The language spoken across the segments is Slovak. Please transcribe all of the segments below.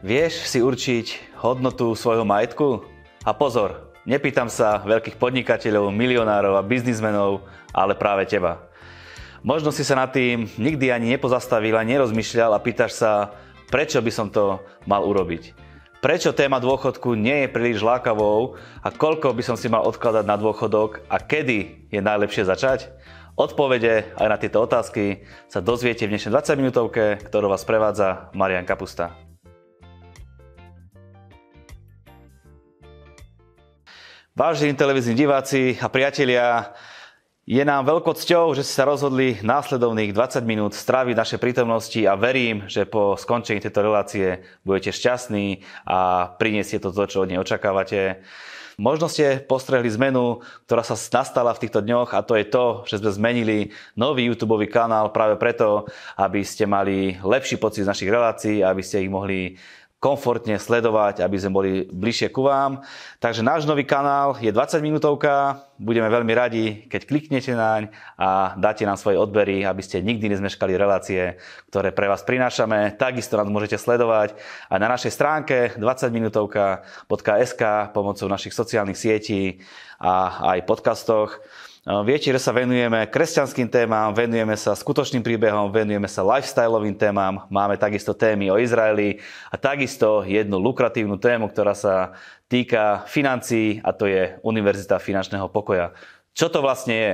Vieš si určiť hodnotu svojho majetku? A pozor, nepýtam sa veľkých podnikateľov, milionárov a biznismenov, ale práve teba. Možno si sa nad tým nikdy ani nepozastavil a nerozmýšľal a pýtaš sa, prečo by som to mal urobiť. Prečo téma dôchodku nie je príliš lákavou a koľko by som si mal odkladať na dôchodok a kedy je najlepšie začať? Odpovede aj na tieto otázky sa dozviete v dnešnej 20 minútovke, ktorú vás prevádza Marian Kapusta. Vážení televízni diváci a priatelia, je nám veľkou cťou, že ste sa rozhodli následovných 20 minút stráviť naše prítomnosti a verím, že po skončení tejto relácie budete šťastní a prinesiete to, čo od nej očakávate. Možno ste postrehli zmenu, ktorá sa nastala v týchto dňoch a to je to, že sme zmenili nový YouTube kanál práve preto, aby ste mali lepší pocit z našich relácií, aby ste ich mohli komfortne sledovať, aby sme boli bližšie ku vám. Takže náš nový kanál je 20 minútovka. Budeme veľmi radi, keď kliknete naň a dáte nám svoje odbery, aby ste nikdy nezmeškali relácie, ktoré pre vás prinášame. Takisto nás môžete sledovať aj na našej stránke 20minutovka.sk pomocou našich sociálnych sietí a aj podcastoch. Viete, že sa venujeme kresťanským témam, venujeme sa skutočným príbehom, venujeme sa lifestyleovým témam, máme takisto témy o Izraeli a takisto jednu lukratívnu tému, ktorá sa týka financií a to je Univerzita finančného pokoja. Čo to vlastne je?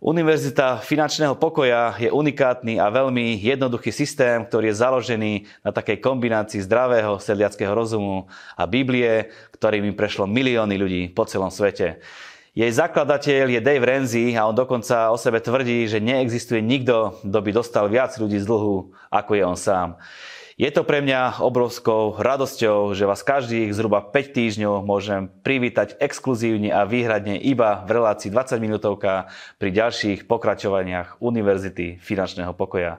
Univerzita finančného pokoja je unikátny a veľmi jednoduchý systém, ktorý je založený na takej kombinácii zdravého sedliackého rozumu a Biblie, ktorým im prešlo milióny ľudí po celom svete. Jej zakladateľ je Dave Renzi a on dokonca o sebe tvrdí, že neexistuje nikto, kto by dostal viac ľudí z dlhu, ako je on sám. Je to pre mňa obrovskou radosťou, že vás každých zhruba 5 týždňov môžem privítať exkluzívne a výhradne iba v relácii 20 minútovka pri ďalších pokračovaniach Univerzity finančného pokoja.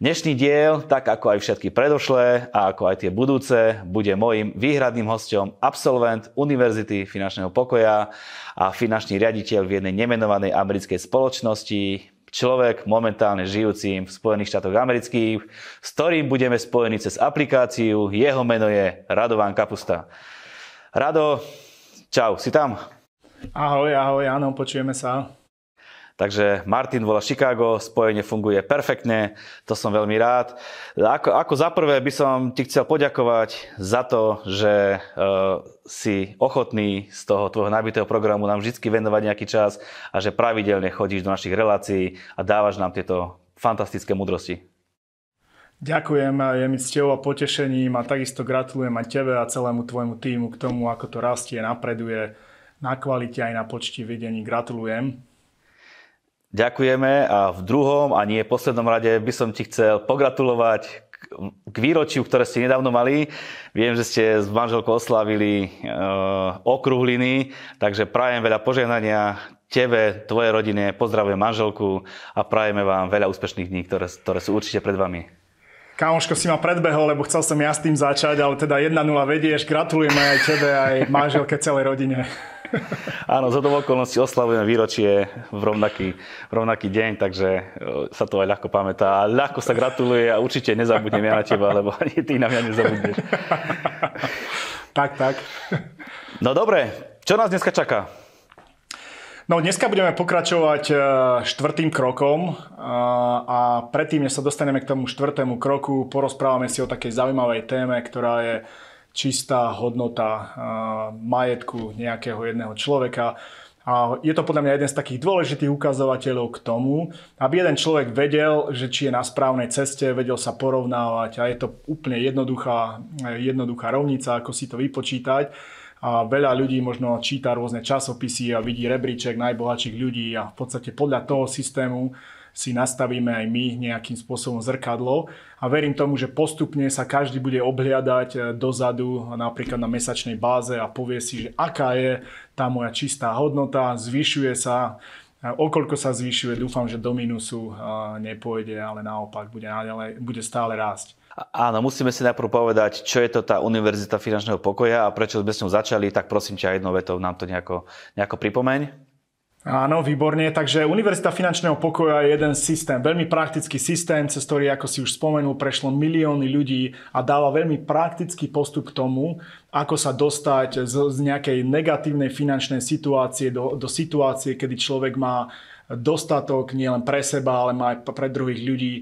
Dnešný diel, tak ako aj všetky predošlé a ako aj tie budúce, bude môjim výhradným hostom absolvent Univerzity finančného pokoja a finančný riaditeľ v jednej nemenovanej americkej spoločnosti, človek momentálne žijúcim v Spojených štátoch amerických, s ktorým budeme spojení cez aplikáciu. Jeho meno je Radován Kapusta. Rado, čau, si tam? Ahoj, ahoj, áno, počujeme sa. Takže Martin volá Chicago, spojenie funguje perfektne, to som veľmi rád. Ako, ako za prvé by som ti chcel poďakovať za to, že uh, si ochotný z toho tvojho nabitého programu nám vždy venovať nejaký čas a že pravidelne chodíš do našich relácií a dávaš nám tieto fantastické mudrosti. Ďakujem, je mi cťou a potešením a takisto gratulujem aj tebe a celému tvojmu týmu k tomu, ako to rastie, napreduje na kvalite aj na počti videní. Gratulujem. Ďakujeme a v druhom a nie poslednom rade by som ti chcel pogratulovať k výročiu, ktoré ste nedávno mali. Viem, že ste s manželkou oslavili uh, okruhliny, takže prajem veľa požehnania tebe, tvojej rodine, pozdravujem manželku a prajeme vám veľa úspešných dní, ktoré, ktoré sú určite pred vami. Kamoško si ma predbehol, lebo chcel som ja s tým začať, ale teda 1-0 vedieš. Gratulujeme aj tebe, aj manželke, celej rodine. Áno, z okolností oslavujeme výročie v rovnaký, v rovnaký deň, takže e, sa to aj ľahko pamätá. A ľahko sa gratuluje a určite nezabudnem ja na teba, lebo ani ty na mňa nezabudneš. tak, tak. No dobre, čo nás dneska čaká? No dneska budeme pokračovať e, štvrtým krokom e, a predtým, než sa dostaneme k tomu štvrtému kroku, porozprávame si o takej zaujímavej téme, ktorá je čistá hodnota majetku nejakého jedného človeka. A je to podľa mňa jeden z takých dôležitých ukazovateľov k tomu, aby jeden človek vedel, že či je na správnej ceste, vedel sa porovnávať a je to úplne jednoduchá, jednoduchá rovnica, ako si to vypočítať. A veľa ľudí možno číta rôzne časopisy a vidí rebríček najbohatších ľudí a v podstate podľa toho systému si nastavíme aj my nejakým spôsobom zrkadlo a verím tomu, že postupne sa každý bude obhliadať eh, dozadu napríklad na mesačnej báze a povie si, že aká je tá moja čistá hodnota, zvyšuje sa, okoľko sa zvyšuje, dúfam, že do minusu eh, nepôjde, ale naopak bude, bude stále rásť. Áno, musíme si najprv povedať, čo je to tá Univerzita finančného pokoja a prečo sme s ňou začali, tak prosím ťa jednou vetou nám to nejako, nejako pripomeň. Áno, výborne. Takže Univerzita finančného pokoja je jeden systém, veľmi praktický systém, cez ktorý, ako si už spomenul, prešlo milióny ľudí a dáva veľmi praktický postup k tomu, ako sa dostať z, z nejakej negatívnej finančnej situácie do, do situácie, kedy človek má dostatok nielen pre seba, ale aj pre druhých ľudí.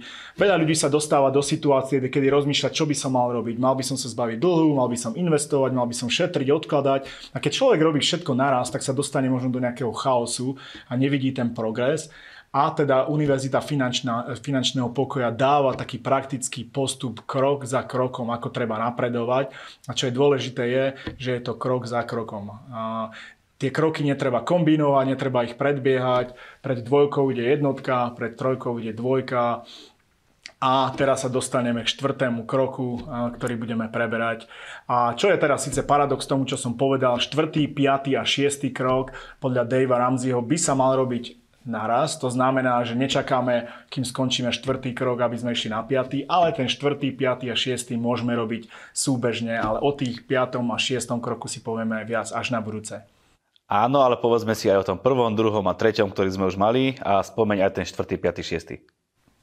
Veľa ľudí sa dostáva do situácie, kedy rozmýšľa, čo by som mal robiť. Mal by som sa zbaviť dlhu, mal by som investovať, mal by som šetriť, odkladať. A keď človek robí všetko naraz, tak sa dostane možno do nejakého chaosu a nevidí ten progres. A teda Univerzita finančná, finančného pokoja dáva taký praktický postup krok za krokom, ako treba napredovať. A čo je dôležité je, že je to krok za krokom. A Tie kroky netreba kombinovať, netreba ich predbiehať. Pred dvojkou ide jednotka, pred trojkou ide dvojka. A teraz sa dostaneme k štvrtému kroku, ktorý budeme preberať. A čo je teraz síce paradox tomu, čo som povedal, štvrtý, piatý a šiestý krok podľa Davea Ramseyho by sa mal robiť naraz. To znamená, že nečakáme, kým skončíme štvrtý krok, aby sme išli na piatý, ale ten štvrtý, piatý a šiestý môžeme robiť súbežne, ale o tých piatom a šiestom kroku si povieme viac až na budúce. Áno, ale povedzme si aj o tom prvom, druhom a treťom, ktorý sme už mali a spomeň aj ten štvrtý, piatý, šiestý.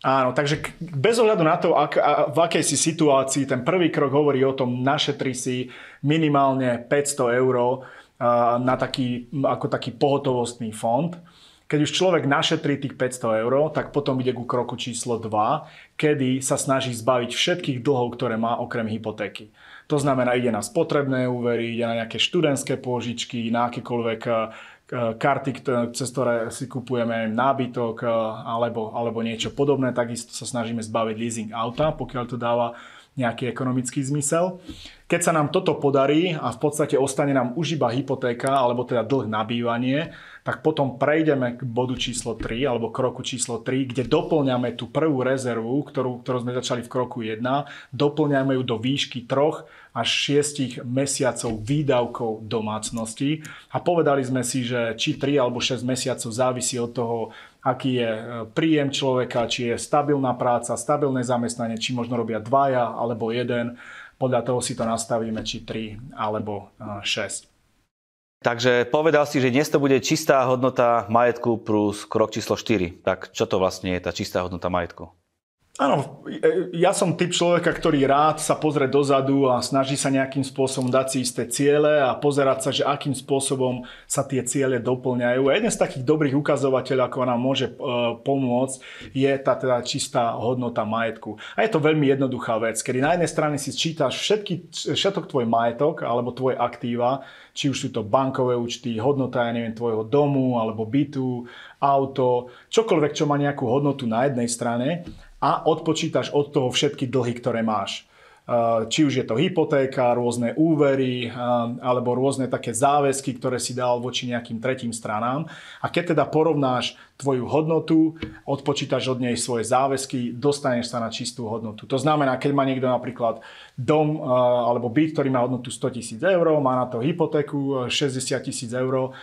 Áno, takže bez ohľadu na to, ak, a, v akej si situácii, ten prvý krok hovorí o tom, našetri si minimálne 500 eur na taký, ako taký pohotovostný fond. Keď už človek našetrí tých 500 eur, tak potom ide ku kroku číslo 2, kedy sa snaží zbaviť všetkých dlhov, ktoré má okrem hypotéky. To znamená, ide na spotrebné úvery, ide na nejaké študentské pôžičky, na akékoľvek eh, karty, cez ktoré si kupujeme nábytok eh, alebo, alebo niečo podobné. Takisto sa snažíme zbaviť leasing auta, pokiaľ to dáva nejaký ekonomický zmysel. Keď sa nám toto podarí a v podstate ostane nám už iba hypotéka alebo teda dlh na tak potom prejdeme k bodu číslo 3 alebo kroku číslo 3, kde doplňame tú prvú rezervu, ktorú, ktorú sme začali v kroku 1, doplňame ju do výšky 3 až 6 mesiacov výdavkov domácnosti a povedali sme si, že či 3 alebo 6 mesiacov závisí od toho, aký je e, príjem človeka, či je stabilná práca, stabilné zamestnanie, či možno robia dvaja alebo jeden. Podľa toho si to nastavíme, či 3 alebo 6. E, Takže povedal si, že dnes to bude čistá hodnota majetku plus krok číslo 4. Tak čo to vlastne je tá čistá hodnota majetku? Áno, ja som typ človeka, ktorý rád sa pozrie dozadu a snaží sa nejakým spôsobom dať si isté ciele a pozerať sa, že akým spôsobom sa tie ciele doplňajú. A jeden z takých dobrých ukazovateľov, ako nám môže e, pomôcť, je tá teda čistá hodnota majetku. A je to veľmi jednoduchá vec, kedy na jednej strane si sčítaš všetky, všetok tvoj majetok alebo tvoje aktíva, či už sú to bankové účty, hodnota, ja neviem, tvojho domu alebo bytu, auto, čokoľvek, čo má nejakú hodnotu na jednej strane a odpočítaš od toho všetky dlhy, ktoré máš. Eh, či už je to hypotéka, rôzne úvery eh, alebo rôzne také záväzky, ktoré si dal voči nejakým tretím stranám. A keď teda porovnáš tvoju hodnotu, odpočítaš od nej svoje záväzky, dostaneš sa na čistú hodnotu. To znamená, keď má niekto napríklad dom eh, alebo byt, ktorý má hodnotu 100 tisíc eur, má na to hypotéku 60 tisíc eur,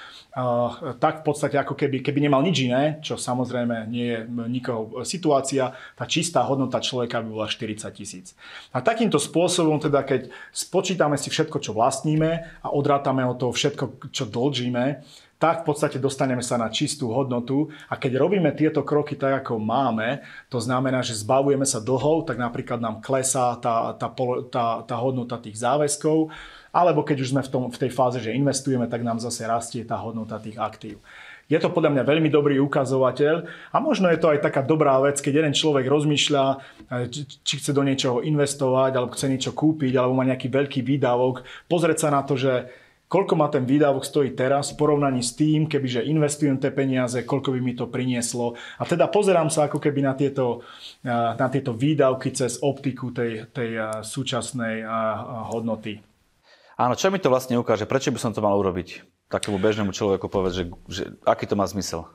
tak v podstate ako keby, keby nemal nič iné, čo samozrejme nie je nikoho situácia, tá čistá hodnota človeka by bola 40 tisíc. A takýmto spôsobom, teda keď spočítame si všetko, čo vlastníme a odrátame od toho všetko, čo dlžíme, tak v podstate dostaneme sa na čistú hodnotu a keď robíme tieto kroky tak, ako máme, to znamená, že zbavujeme sa dlhov, tak napríklad nám klesá tá, tá, tá, tá hodnota tých záväzkov, alebo keď už sme v, tom, v tej fáze, že investujeme, tak nám zase rastie tá hodnota tých aktív. Je to podľa mňa veľmi dobrý ukazovateľ a možno je to aj taká dobrá vec, keď jeden človek rozmýšľa, e, či chce do niečoho investovať, alebo chce niečo kúpiť, alebo má nejaký veľký výdavok, pozrieť sa na to, že koľko ma ten výdavok stojí teraz v porovnaní s tým, kebyže investujem tie peniaze, koľko by mi to prinieslo. A teda pozerám sa ako keby na tieto, na tieto výdavky cez optiku tej, tej súčasnej hodnoty. Áno, čo mi to vlastne ukáže? Prečo by som to mal urobiť? Takému bežnému človeku povedať, že, že aký to má zmysel?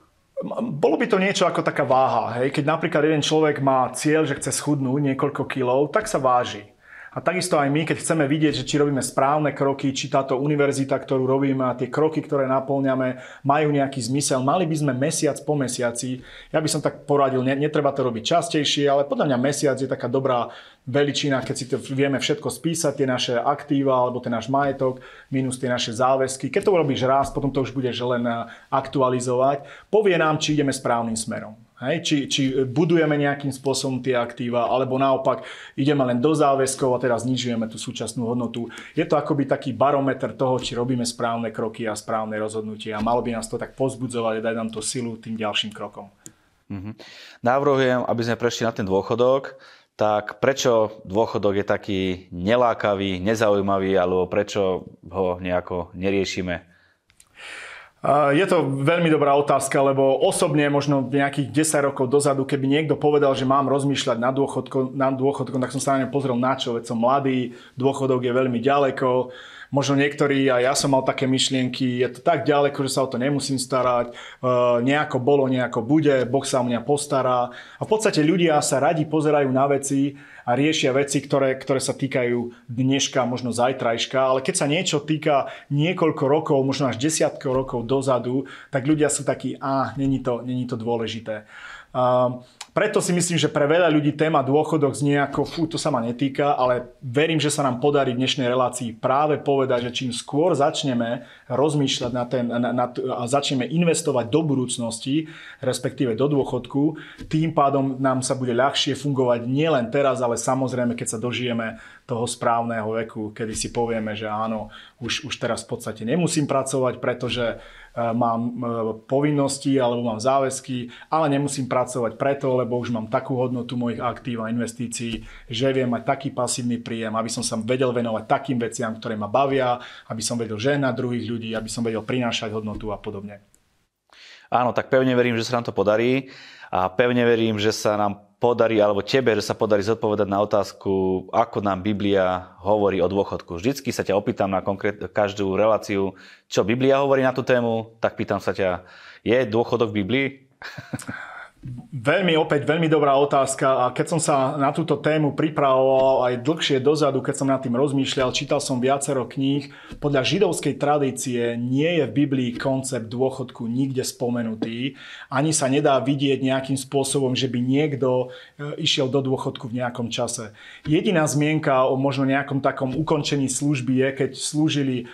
Bolo by to niečo ako taká váha. Hej? Keď napríklad jeden človek má cieľ, že chce schudnúť niekoľko kilov, tak sa váži. A takisto aj my, keď chceme vidieť, že či robíme správne kroky, či táto univerzita, ktorú robíme a tie kroky, ktoré naplňame, majú nejaký zmysel, mali by sme mesiac po mesiaci, ja by som tak poradil, netreba to robiť častejšie, ale podľa mňa mesiac je taká dobrá veličina, keď si to vieme všetko spísať, tie naše aktíva alebo ten náš majetok, minus tie naše záväzky. Keď to urobíš raz, potom to už budeš len eh, aktualizovať. Povie nám, či ideme správnym smerom. Hej? Či, či budujeme nejakým spôsobom tie aktíva, alebo naopak ideme len do záväzkov a teraz znižujeme tú súčasnú hodnotu. Je to akoby taký barometer toho, či robíme správne kroky a správne rozhodnutie a malo by nás to tak pozbudzovať a dať nám to silu tým ďalším krokom. Mm-hmm. Navrhujem, aby sme prešli na ten dôchodok. Tak prečo dôchodok je taký nelákavý, nezaujímavý, alebo prečo ho nejako neriešime? Je to veľmi dobrá otázka, lebo osobne možno nejakých 10 rokov dozadu, keby niekto povedal, že mám rozmýšľať na dôchodkom, na dôchodkom tak som sa na ňo pozrel na čo, veď som mladý, dôchodok je veľmi ďaleko, možno niektorí, a ja som mal také myšlienky, je to tak ďaleko, že sa o to nemusím starať, e, nejako bolo, nejako bude, Boh sa o mňa postará. A v podstate ľudia sa radi pozerajú na veci, a riešia veci, ktoré, ktoré sa týkajú dneška, možno zajtrajška, ale keď sa niečo týka niekoľko rokov, možno až desiatkov rokov dozadu, tak ľudia sú takí, a není to, není to dôležité. Uh, preto si myslím, že pre veľa ľudí téma dôchodok znie ako, fú, to sa ma netýka, ale verím, že sa nám podarí v dnešnej relácii práve povedať, že čím skôr začneme rozmýšľať na ten, na, na, a začneme investovať do budúcnosti, respektíve do dôchodku, tým pádom nám sa bude ľahšie fungovať nielen teraz, ale samozrejme, keď sa dožijeme toho správneho veku, kedy si povieme, že áno, už, už teraz v podstate nemusím pracovať, pretože E, mám e, povinnosti alebo mám záväzky, ale nemusím pracovať preto, lebo už mám takú hodnotu mojich aktív a investícií, že viem mať taký pasívny príjem, aby som sa vedel venovať takým veciam, ktoré ma bavia, aby som vedel žehnať druhých ľudí, aby som vedel prinášať hodnotu a podobne. Áno, tak pevne verím, že sa nám to podarí a pevne verím, že sa nám podarí, alebo tebe, že sa podarí zodpovedať na otázku, ako nám Biblia hovorí o dôchodku. Vždycky sa ťa opýtam na konkrét, každú reláciu, čo Biblia hovorí na tú tému, tak pýtam sa ťa, je dôchodok v Biblii? Veľmi, opäť veľmi dobrá otázka a keď som sa na túto tému pripravoval aj dlhšie dozadu, keď som nad tým rozmýšľal, čítal som viacero kníh, podľa židovskej tradície nie je v Biblii koncept dôchodku nikde spomenutý, ani sa nedá vidieť nejakým spôsobom, že by niekto e, išiel do dôchodku v nejakom čase. Jediná zmienka o možno nejakom takom ukončení služby je, keď slúžili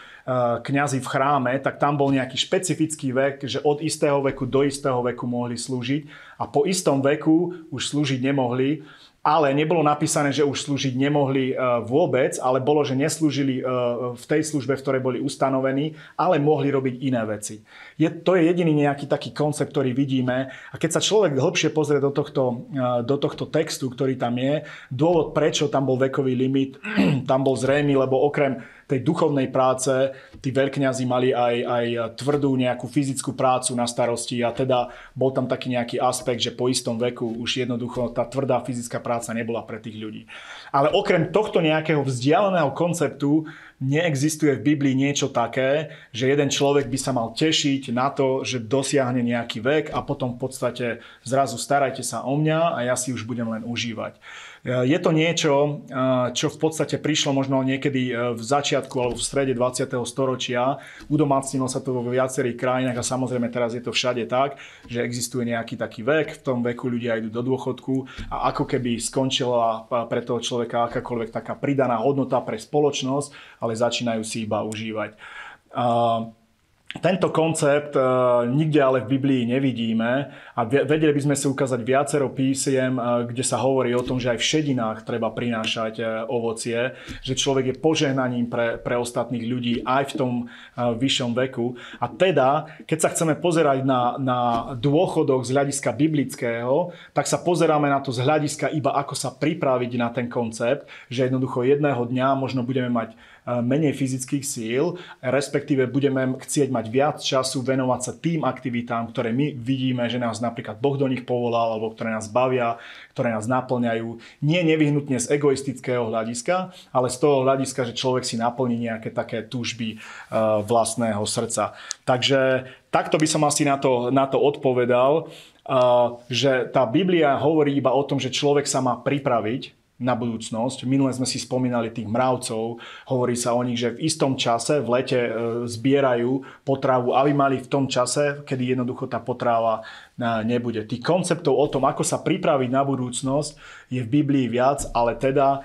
kňazi v chráme, tak tam bol nejaký špecifický vek, že od istého veku do istého veku mohli slúžiť a po istom veku už slúžiť nemohli ale nebolo napísané, že už slúžiť nemohli e, vôbec, ale bolo, že neslúžili e, v tej službe, v ktorej boli ustanovení, ale mohli robiť iné veci. Je, to je jediný nejaký taký koncept, ktorý vidíme. A keď sa človek hĺbšie pozrie do tohto, do tohto textu, ktorý tam je, dôvod, prečo tam bol vekový limit, tam bol zrejmy, lebo okrem tej duchovnej práce tí veľkňazi mali aj, aj tvrdú nejakú fyzickú prácu na starosti a teda bol tam taký nejaký aspekt, že po istom veku už jednoducho tá tvrdá fyzická práca nebola pre tých ľudí. Ale okrem tohto nejakého vzdialeného konceptu neexistuje v Biblii niečo také, že jeden človek by sa mal tešiť na to, že dosiahne nejaký vek a potom v podstate zrazu starajte sa o mňa a ja si už budem len užívať. Je to niečo, čo v podstate prišlo možno niekedy e, v začiatku alebo v strede 20. storočia. Udomácnilo sa to vo viacerých krajinách a samozrejme teraz je to všade tak, že existuje nejaký taký vek, v tom veku ľudia idú do dôchodku a ako keby skončila pre toho človeka akákoľvek taká pridaná hodnota pre spoločnosť, ale začínajú si iba užívať. Tento koncept uh, nikde ale v Biblii nevidíme a vedeli by sme si ukázať viacero písiem, uh, kde sa hovorí o tom, že aj v šedinách treba prinášať uh, ovocie, že človek je požehnaním pre, pre ostatných ľudí aj v tom vyššom veku. A teda, keď sa chceme pozerať na, na dôchodok z hľadiska biblického, tak sa pozeráme na to z hľadiska iba ako sa pripraviť na ten koncept, že jednoducho jedného dňa možno budeme mať menej fyzických síl, respektíve budeme chcieť mať viac času venovať sa tým aktivitám, ktoré my vidíme, že nás napríklad Boh do nich povolal, alebo ktoré nás bavia, ktoré nás naplňajú. Nie nevyhnutne z egoistického hľadiska, ale z toho hľadiska, že človek si naplní nejaké také túžby e, vlastného srdca. Takže takto by som asi na to, na to odpovedal, e, že tá Biblia hovorí iba o tom, že človek sa má pripraviť na budúcnosť. Minule sme si spomínali tých mravcov, hovorí sa o nich, že v istom čase v lete e, zbierajú potravu, aby mali v tom čase, kedy jednoducho tá potrava e, nebude. Tých konceptov o tom, ako sa pripraviť na budúcnosť, je v Biblii viac, ale teda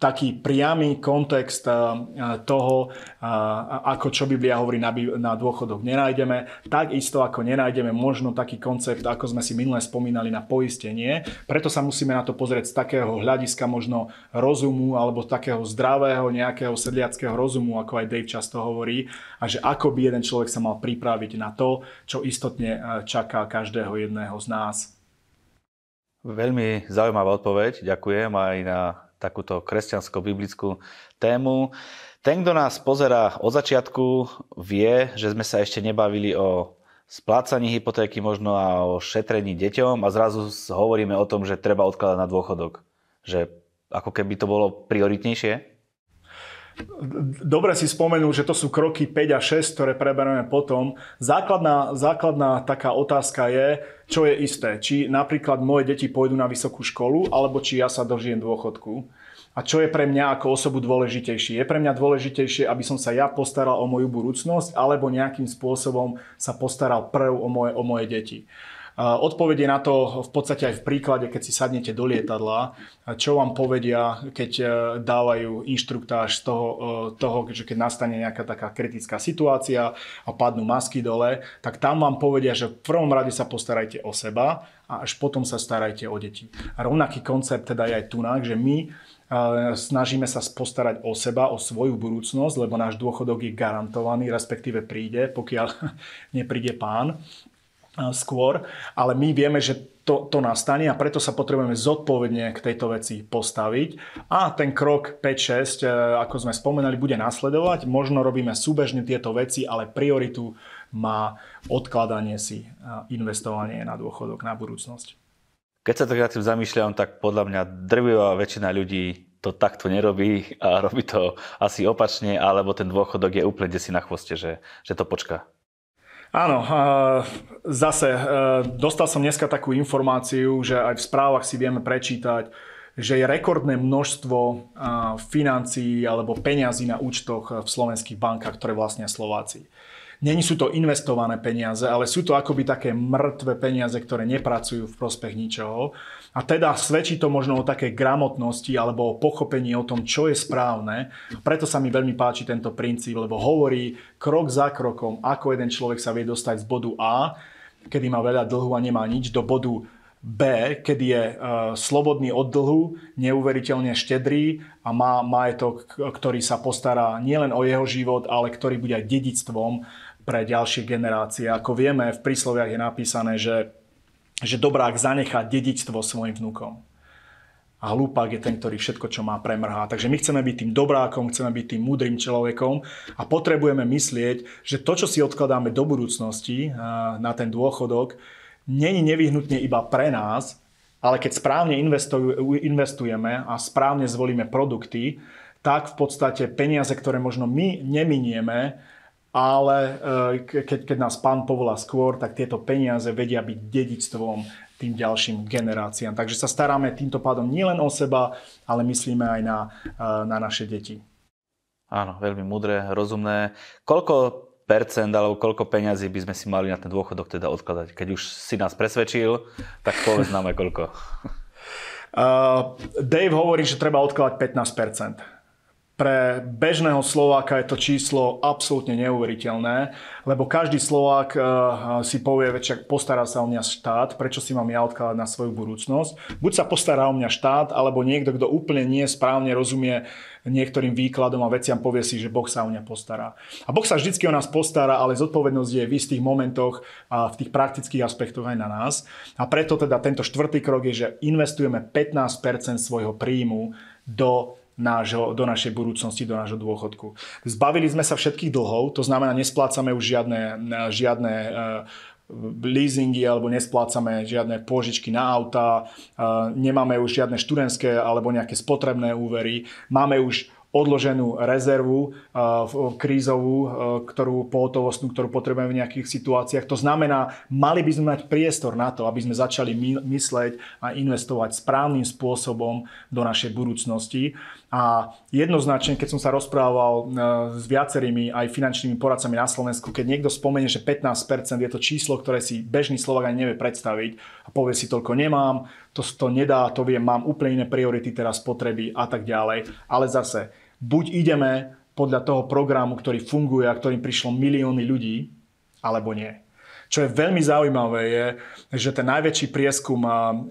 taký priamy kontext eh, toho, eh, ako čo Biblia hovorí na, dôchodok nenájdeme. Takisto ako nenájdeme možno taký koncept, ako sme si minule spomínali na poistenie. Preto sa musíme na to pozrieť z takého hľadiska možno rozumu alebo takého zdravého nejakého sedliackého rozumu, ako aj Dave často hovorí. A že ako by jeden človek sa mal pripraviť na to, čo istotne eh, čaká každého jedného z nás. Veľmi zaujímavá odpoveď. Ďakujem aj na takúto kresťansko-biblickú tému. Ten, kto nás pozera od začiatku, vie, že sme sa ešte nebavili o splácaní hypotéky možno a o šetrení deťom a zrazu hovoríme o tom, že treba odkladať na dôchodok. Že ako keby to bolo prioritnejšie? Dobre si spomenul, že to sú kroky 5 a 6, ktoré preberieme potom. Základná, základná taká otázka je, čo je isté. Či napríklad moje deti pôjdu na vysokú školu, alebo či ja sa dožijem dôchodku. A čo je pre mňa ako osobu dôležitejšie? Je pre mňa dôležitejšie, aby som sa ja postaral o moju budúcnosť, alebo nejakým spôsobom sa postaral prv o moje, o moje deti. Odpovede na to v podstate aj v príklade, keď si sadnete do lietadla, čo vám povedia, keď e, dávajú inštruktáž z toho, e, toho, že keď nastane nejaká taká kritická situácia a padnú masky dole, tak tam vám povedia, že v prvom rade sa postarajte o seba a až potom sa starajte o deti. A rovnaký koncept teda je aj tu, že my e, snažíme sa postarať o seba, o svoju budúcnosť, lebo náš dôchodok je garantovaný, respektíve príde, pokiaľ nepríde pán skôr, ale my vieme, že to, to nastane a preto sa potrebujeme zodpovedne k tejto veci postaviť. A ten krok 5-6, e, ako sme spomenali, bude nasledovať. Možno robíme súbežne tieto veci, ale prioritu má odkladanie si, investovanie na dôchodok, na budúcnosť. Keď sa tak tým zamýšľam, tak podľa mňa drvivá väčšina ľudí to takto nerobí a robí to asi opačne, alebo ten dôchodok je úplne desi na chvoste, že, že to počká. Áno, zase e, dostal som dneska takú informáciu, že aj v správach si vieme prečítať, že je rekordné množstvo financií alebo peňazí na účtoch v slovenských bankách, ktoré vlastnia Slováci. Není sú to investované peniaze, ale sú to akoby také mŕtve peniaze, ktoré nepracujú v prospech ničoho. A teda svedčí to možno o takej gramotnosti alebo o pochopení o tom, čo je správne. Preto sa mi veľmi páči tento princíp, lebo hovorí krok za krokom, ako jeden človek sa vie dostať z bodu A, kedy má veľa dlhu a nemá nič, do bodu B, kedy je uh, slobodný od dlhu, neuveriteľne štedrý a má majetok, ktorý sa postará nielen o jeho život, ale ktorý bude aj dedictvom pre ďalšie generácie. Ako vieme, v prísloviach je napísané, že, že dobrák zanechá dedičstvo svojim vnúkom. A hlupák je ten, ktorý všetko, čo má, premrhá. Takže my chceme byť tým dobrákom, chceme byť tým múdrym človekom a potrebujeme myslieť, že to, čo si odkladáme do budúcnosti na ten dôchodok, není nevyhnutne iba pre nás, ale keď správne investujeme a správne zvolíme produkty, tak v podstate peniaze, ktoré možno my neminieme, ale e, keď, keď nás pán povolá skôr, tak tieto peniaze vedia byť dedičstvom tým ďalším generáciám. Takže sa staráme týmto pádom nielen o seba, ale myslíme aj na, e, na naše deti. Áno, veľmi mudré, rozumné. Koľko percent alebo koľko peňazí by sme si mali na ten dôchodok teda odkladať? Keď už si nás presvedčil, tak povedz nám aj koľko. Uh, Dave hovorí, že treba odkladať 15% pre bežného Slováka je to číslo absolútne neuveriteľné, lebo každý Slovák eh, si povie, veď postará sa o mňa štát, prečo si mám ja odkladať na svoju budúcnosť. Buď sa postará o mňa štát, alebo niekto, kto úplne nie správne rozumie niektorým výkladom a veciam povie si, že Boh sa o mňa postará. A Boh sa vždy o nás postará, ale zodpovednosť je v istých momentoch a v tých praktických aspektoch aj na nás. A preto teda tento štvrtý krok je, že investujeme 15% svojho príjmu do nášho, do našej budúcnosti, do nášho dôchodku. Zbavili sme sa všetkých dlhov, to znamená, nesplácame už žiadne, žiadne uh, leasingy alebo nesplácame žiadne pôžičky na auta, uh, nemáme už žiadne študentské alebo nejaké spotrebné úvery, máme už odloženú rezervu krízovú, ktorú pohotovostnú, ktorú potrebujeme v nejakých situáciách. To znamená, mali by sme mať priestor na to, aby sme začali mysleť a investovať správnym spôsobom do našej budúcnosti. A jednoznačne, keď som sa rozprával s viacerými aj finančnými poradcami na Slovensku, keď niekto spomenie, že 15% je to číslo, ktoré si bežný Slovak ani nevie predstaviť a povie si toľko nemám, to, to nedá, to viem, mám úplne iné priority teraz potreby a tak ďalej. Ale zase, buď ideme podľa toho programu, ktorý funguje a ktorým prišlo milióny ľudí, alebo nie. Čo je veľmi zaujímavé je, že ten najväčší prieskum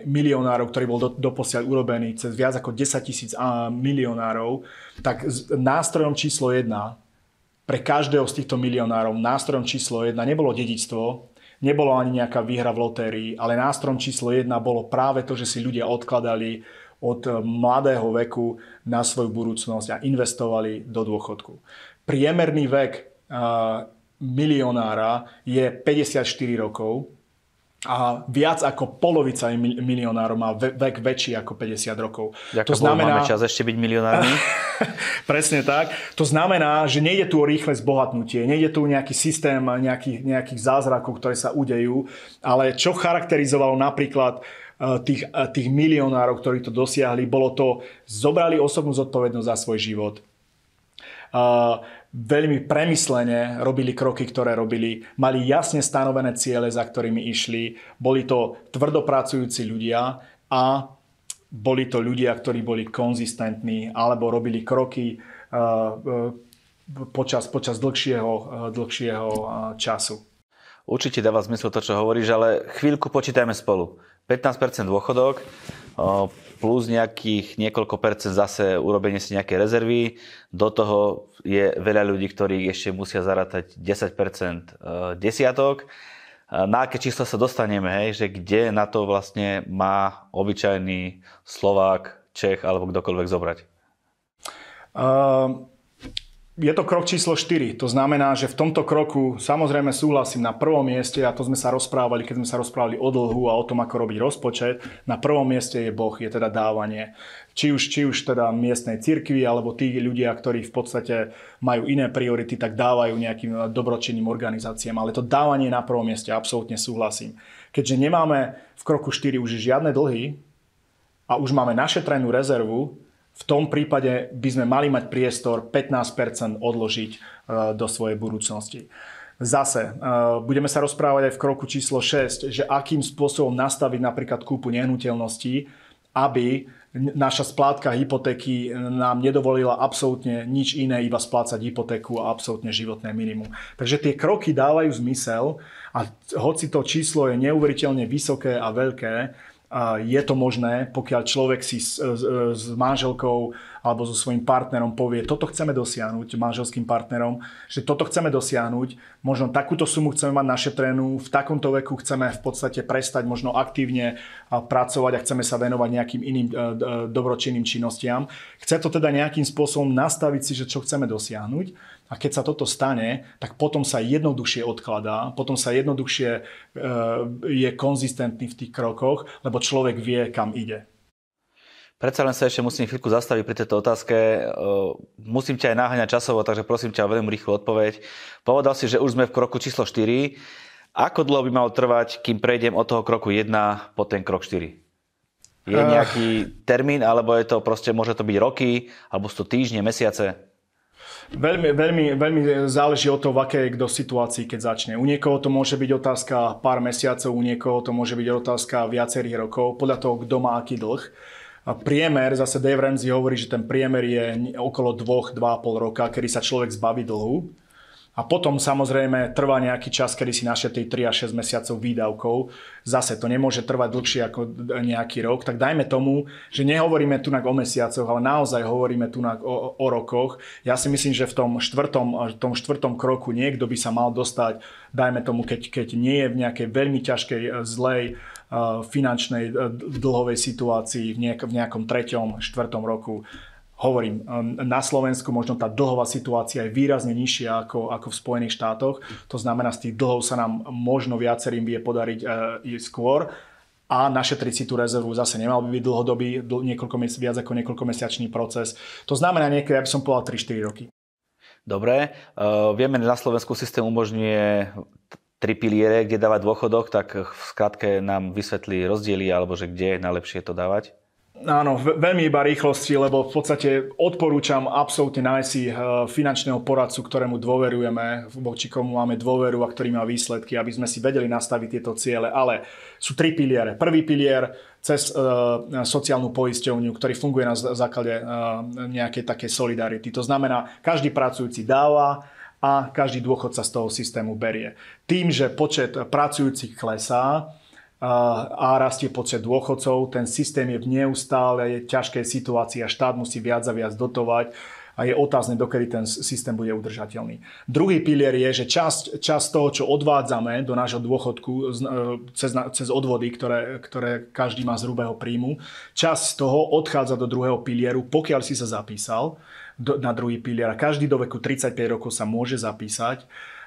milionárov, ktorý bol doposiaľ urobený cez viac ako 10 tisíc milionárov, tak nástrojom číslo 1 pre každého z týchto milionárov, nástrojom číslo 1 nebolo dedičstvo, nebolo ani nejaká výhra v lotérii, ale nástrojom číslo 1 bolo práve to, že si ľudia odkladali od eh, mladého veku na svoju budúcnosť a investovali do dôchodku. Priemerný vek uh, milionára je 54 rokov a viac ako polovica milionárov má vek väčší ako 50 rokov. Ďaká to znamená... máme čas ešte byť milionármi? Presne tak. To znamená, že nejde tu o rýchle zbohatnutie, nejde tu o nejaký systém nejakých, nejakých zázrakov, ktoré sa udejú, ale čo charakterizovalo napríklad Eh, tých, eh, tých milionárov, ktorí to dosiahli, bolo to, zobrali osobnú zodpovednosť za svoj život. Veľmi premyslene robili kroky, ktoré robili, mali jasne stanovené ciele, za ktorými išli, boli to tvrdopracujúci ľudia a boli to ľudia, ktorí boli konzistentní alebo robili kroky uh, počas, počas dlhšieho, dlhšieho času. Určite dáva zmysel to, čo hovoríš, ale chvíľku počítajme spolu. 15% dôchodok plus nejakých niekoľko percent zase urobenie si nejaké rezervy. Do toho je veľa ľudí, ktorí ešte musia zarátať 10% e, desiatok. Na aké číslo sa dostaneme, hej, že kde na to vlastne má obyčajný Slovák, Čech alebo kdokoľvek zobrať? Uh je to krok číslo 4. To znamená, že v tomto kroku samozrejme súhlasím na prvom mieste, a to sme sa rozprávali, keď sme sa rozprávali o dlhu a o tom, ako robiť rozpočet. Na prvom mieste je Boh, je teda dávanie. Či už, či už teda miestnej cirkvi, alebo tí ľudia, ktorí v podstate majú iné priority, tak dávajú nejakým dobročinným organizáciám. Ale to dávanie na prvom mieste, absolútne súhlasím. Keďže nemáme v kroku 4 už žiadne dlhy a už máme našetrenú rezervu, v tom prípade by sme mali mať priestor 15% odložiť e, do svojej budúcnosti. Zase, e, budeme sa rozprávať aj v kroku číslo 6, že akým spôsobom nastaviť napríklad kúpu nehnuteľností, aby naša splátka hypotéky nám nedovolila absolútne nič iné, iba splácať hypotéku a absolútne životné minimum. Takže tie kroky dávajú zmysel a hoci to číslo je neuveriteľne vysoké a veľké, je to možné, pokiaľ človek si s, s, s manželkou alebo so svojím partnerom povie, toto chceme dosiahnuť, manželským partnerom, že toto chceme dosiahnuť, možno takúto sumu chceme mať našetrenú, v takomto veku chceme v podstate prestať možno aktívne pracovať a chceme sa venovať nejakým iným e, e, dobročinným činnostiam. Chce to teda nejakým spôsobom nastaviť si, že čo chceme dosiahnuť a keď sa toto stane, tak potom sa jednoduchšie odkladá, potom sa jednoduchšie e, je konzistentný v tých krokoch, lebo človek vie, kam ide. Predsa len sa ešte musím chvíľku zastaviť pri tejto otázke. E, musím ťa aj náhaňať časovo, takže prosím ťa o veľmi rýchlu odpoveď. Povedal si, že už sme v kroku číslo 4. Ako dlho by malo trvať, kým prejdem od toho kroku 1 po ten krok 4? Je eh. nejaký termín, alebo je to proste, môže to byť roky, alebo sú to týždne, mesiace? Veľmi, veľmi, veľmi záleží od toho, v akej kto situácii, keď začne. U niekoho to môže byť otázka pár mesiacov, u niekoho to môže byť otázka viacerých rokov, podľa toho, kto má aký dlh. Priemer, zase Dave Ramsey hovorí, že ten priemer je okolo 2-2,5 roka, kedy sa človek zbaví dlhu. A potom samozrejme trvá nejaký čas, kedy si našetrí 3 až 6 mesiacov výdavkov. Zase to nemôže trvať dlhšie ako nejaký rok. Tak dajme tomu, že nehovoríme tu o mesiacoch, ale naozaj hovoríme tu o, o rokoch. Ja si myslím, že v tom štvrtom, tom štvrtom kroku niekto by sa mal dostať, dajme tomu, keď, keď nie je v nejakej veľmi ťažkej, zlej finančnej dlhovej situácii v, nejak, v nejakom treťom, štvrtom roku hovorím, um, na Slovensku možno tá dlhová situácia je výrazne nižšia ako, ako v Spojených štátoch. To znamená, z tých dlhov sa nám možno viacerým vie podariť uh, skôr. a našetriť si tú rezervu zase nemal by byť dlhodobý, niekoľko, viac ako niekoľko mesiačný proces. To znamená niekedy, aby som povedal 3-4 roky. Dobre, uh, vieme, že na Slovensku systém umožňuje tri piliere, kde dávať dôchodok, tak v skratke nám vysvetlí rozdiely, alebo že kde je najlepšie to dávať. Áno, veľmi iba rýchlosti, lebo v podstate odporúčam absolútne nájsť si eh, finančného poradcu, ktorému dôverujeme, voči komu máme dôveru a ktorý má výsledky, aby sme si vedeli nastaviť tieto ciele. Ale sú tri piliere. Prvý pilier cez uh, sociálnu poisťovňu, ktorý funguje na základe uh, nejakej takej solidarity. To znamená, každý pracujúci dáva, a každý dôchodca z toho systému berie. Tým, že počet pracujúcich klesá, a rastie počet dôchodcov. Ten systém je v neustále ťažkej situácii a štát musí viac a viac dotovať a je otázne, dokedy ten systém bude udržateľný. Druhý pilier je, že časť, časť toho, čo odvádzame do nášho dôchodku e, cez, cez odvody, ktoré, ktoré každý má z hrubého príjmu, časť z toho odchádza do druhého pilieru, pokiaľ si sa zapísal na druhý pilier. A každý do veku 35 rokov sa môže zapísať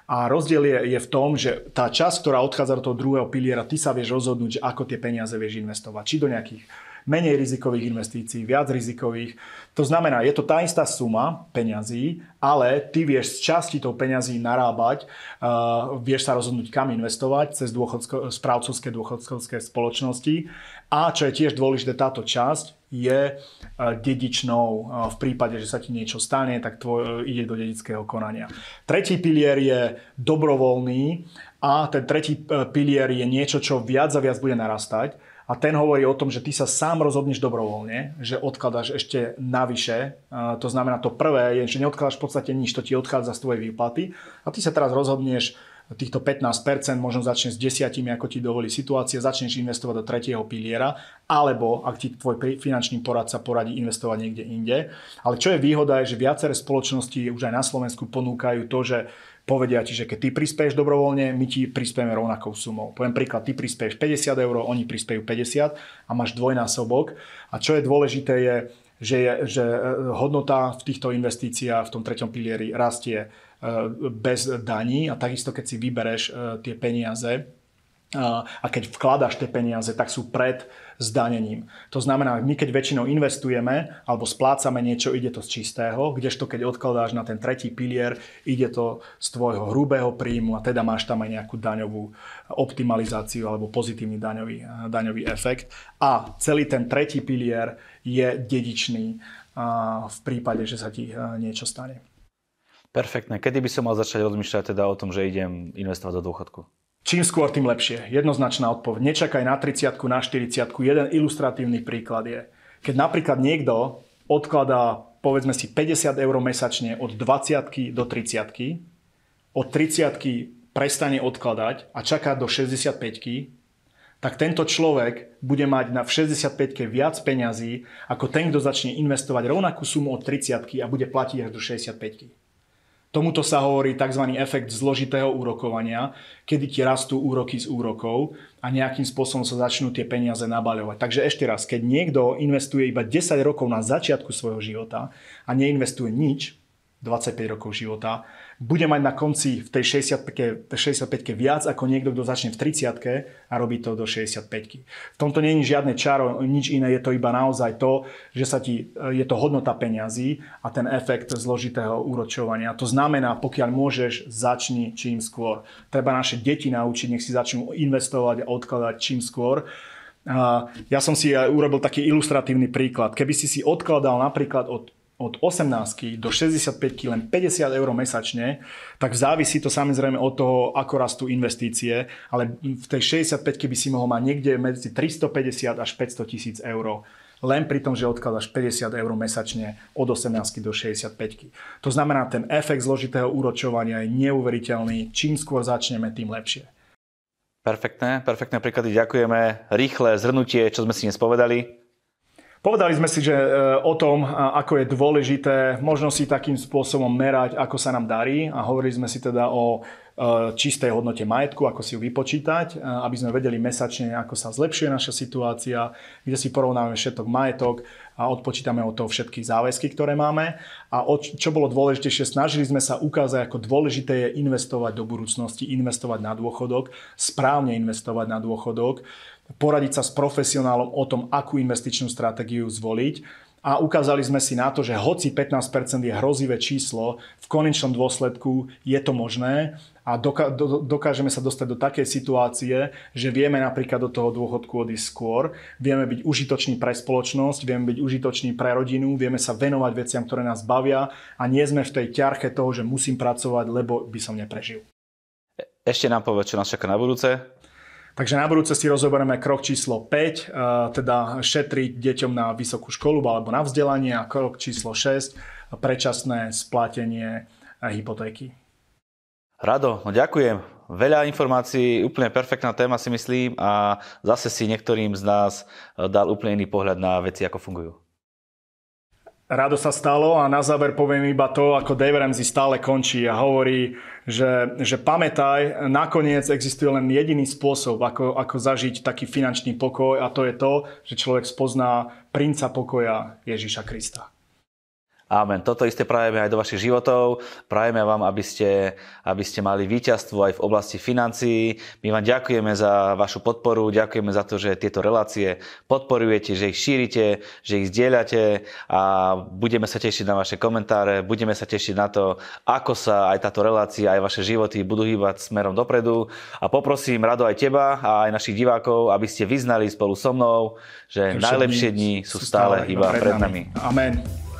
a rozdiel je, je v tom, že tá časť, ktorá odchádza do toho druhého piliera, ty sa vieš rozhodnúť, že ako tie peniaze vieš investovať. Či do nejakých menej rizikových investícií, viac rizikových. To znamená, je to tá istá suma peňazí, ale ty vieš z časti tou peňazí narábať, uh, vieš sa rozhodnúť, kam investovať cez dôchodsko, správcovské dôchodkovské spoločnosti. A čo je tiež dôležité, táto časť je uh, dedičnou. Uh, v prípade, že sa ti niečo stane, tak tvoj, uh, ide do dedického konania. Tretí pilier je dobrovoľný a ten tretí pilier je niečo, čo viac a viac bude narastať a ten hovorí o tom, že ty sa sám rozhodneš dobrovoľne, že odkladáš ešte navyše. To znamená, to prvé je, že neodkladáš v podstate nič, to ti odchádza z tvojej výplaty a ty sa teraz rozhodneš týchto 15%, možno začneš s desiatimi, ako ti dovolí situácia, začneš investovať do tretieho piliera, alebo ak ti tvoj finančný poradca poradí investovať niekde inde. Ale čo je výhoda, je, že viaceré spoločnosti už aj na Slovensku ponúkajú to, že povedia ti, že keď ty prispieš dobrovoľne, my ti prispieme rovnakou sumou. Poviem príklad, ty prispieš 50 eur, oni prispiejú 50 a máš dvojnásobok. A čo je dôležité je, že, je, že e, hodnota v týchto investíciách v tom treťom pilieri rastie bez daní a takisto keď si vybereš e, tie peniaze a keď vkladaš tie peniaze, tak sú pred zdanením. To znamená, my keď väčšinou investujeme alebo splácame niečo, ide to z čistého, kdežto keď odkladáš na ten tretí pilier, ide to z tvojho hrubého príjmu a teda máš tam aj nejakú daňovú optimalizáciu alebo pozitívny daňový, daňový efekt. A celý ten tretí pilier je dedičný v prípade, že sa ti niečo stane. Perfektné. Kedy by som mal začať rozmýšľať teda o tom, že idem investovať do dôchodku? Čím skôr, tým lepšie. Jednoznačná odpoveď. Nečakaj na 30 na 40 Jeden ilustratívny príklad je, keď napríklad niekto odkladá povedzme si 50 eur mesačne od 20 do 30 od 30 prestane odkladať a čaká do 65 tak tento človek bude mať na v 65 viac peňazí ako ten, kto začne investovať rovnakú sumu od 30 a bude platiť až do 65 Tomuto sa hovorí tzv. efekt zložitého úrokovania, kedy ti rastú úroky z úrokov a nejakým spôsobom sa začnú tie peniaze nabaľovať. Takže ešte raz, keď niekto investuje iba 10 rokov na začiatku svojho života a neinvestuje nič, 25 rokov života, bude mať na konci v tej 65 65 viac ako niekto, kto začne v 30 a robí to do 65 V tomto nie je žiadne čaro, nič iné, je to iba naozaj to, že sa ti, je to hodnota peňazí a ten efekt zložitého úročovania. To znamená, pokiaľ môžeš, začni čím skôr. Treba naše deti naučiť, nech si začnú investovať a odkladať čím skôr. Ja som si urobil taký ilustratívny príklad. Keby si si odkladal napríklad od od 18 do 65 len 50 eur mesačne, tak závisí to samozrejme od toho, ako rastú investície, ale v tej 65 by si mohol mať niekde medzi 350 až 500 tisíc eur len pri tom, že odkladáš 50 eur mesačne od 18 do 65. To znamená, ten efekt zložitého úročovania je neuveriteľný. Čím skôr začneme, tým lepšie. Perfektné, perfektné príklady, ďakujeme. Rýchle zhrnutie, čo sme si dnes povedali. Sme si, že e, o tom, ako je dôležité možno si takým spôsobom merať, ako sa nám darí a hovorili sme si teda o e, čistej hodnote majetku, ako si ju vypočítať, e, aby sme vedeli mesačne, ako sa zlepšuje naša situácia, kde si porovnáme všetok majetok a odpočítame od toho všetky záväzky, ktoré máme. A čo bolo dôležitejšie, snažili sme sa ukázať, ako dôležité je investovať do budúcnosti, investovať na dôchodok, správne investovať na dôchodok, poradiť sa s profesionálom o tom, akú investičnú stratégiu zvoliť a ukázali sme si na to, že hoci 15% je hrozivé číslo, v konečnom dôsledku je to možné a dokážeme sa dostať do takej situácie, že vieme napríklad do toho dôchodku odísť skôr, vieme byť užitoční pre spoločnosť, vieme byť užitoční pre rodinu, vieme sa venovať veciam, ktoré nás bavia a nie sme v tej ťarche toho, že musím pracovať, lebo by som neprežil. Ešte nám povedz, čo nás čaká na budúce. Takže na budúce si rozoberieme krok číslo 5, teda šetriť deťom na vysokú školu alebo na vzdelanie a krok číslo 6, predčasné splatenie hypotéky. Rado, no ďakujem. Veľa informácií, úplne perfektná téma si myslím a zase si niektorým z nás dal úplne iný pohľad na veci, ako fungujú. Rado sa stalo a na záver poviem iba to, ako Dave Ramsey stále končí a hovorí, že, že pamätaj, nakoniec existuje len jediný spôsob, ako, ako zažiť taký finančný pokoj a to je to, že človek spozná princa pokoja Ježíša Krista. Amen. Toto isté prajeme aj do vašich životov. Prajeme vám, aby ste, aby ste mali víťazstvo aj v oblasti financií. My vám ďakujeme za vašu podporu, ďakujeme za to, že tieto relácie podporujete, že ich šírite, že ich zdieľate a budeme sa tešiť na vaše komentáre, budeme sa tešiť na to, ako sa aj táto relácia, aj vaše životy budú hýbať smerom dopredu. A poprosím rado aj teba a aj našich divákov, aby ste vyznali spolu so mnou, že najlepšie dni sú stále iba pred nami. Amen.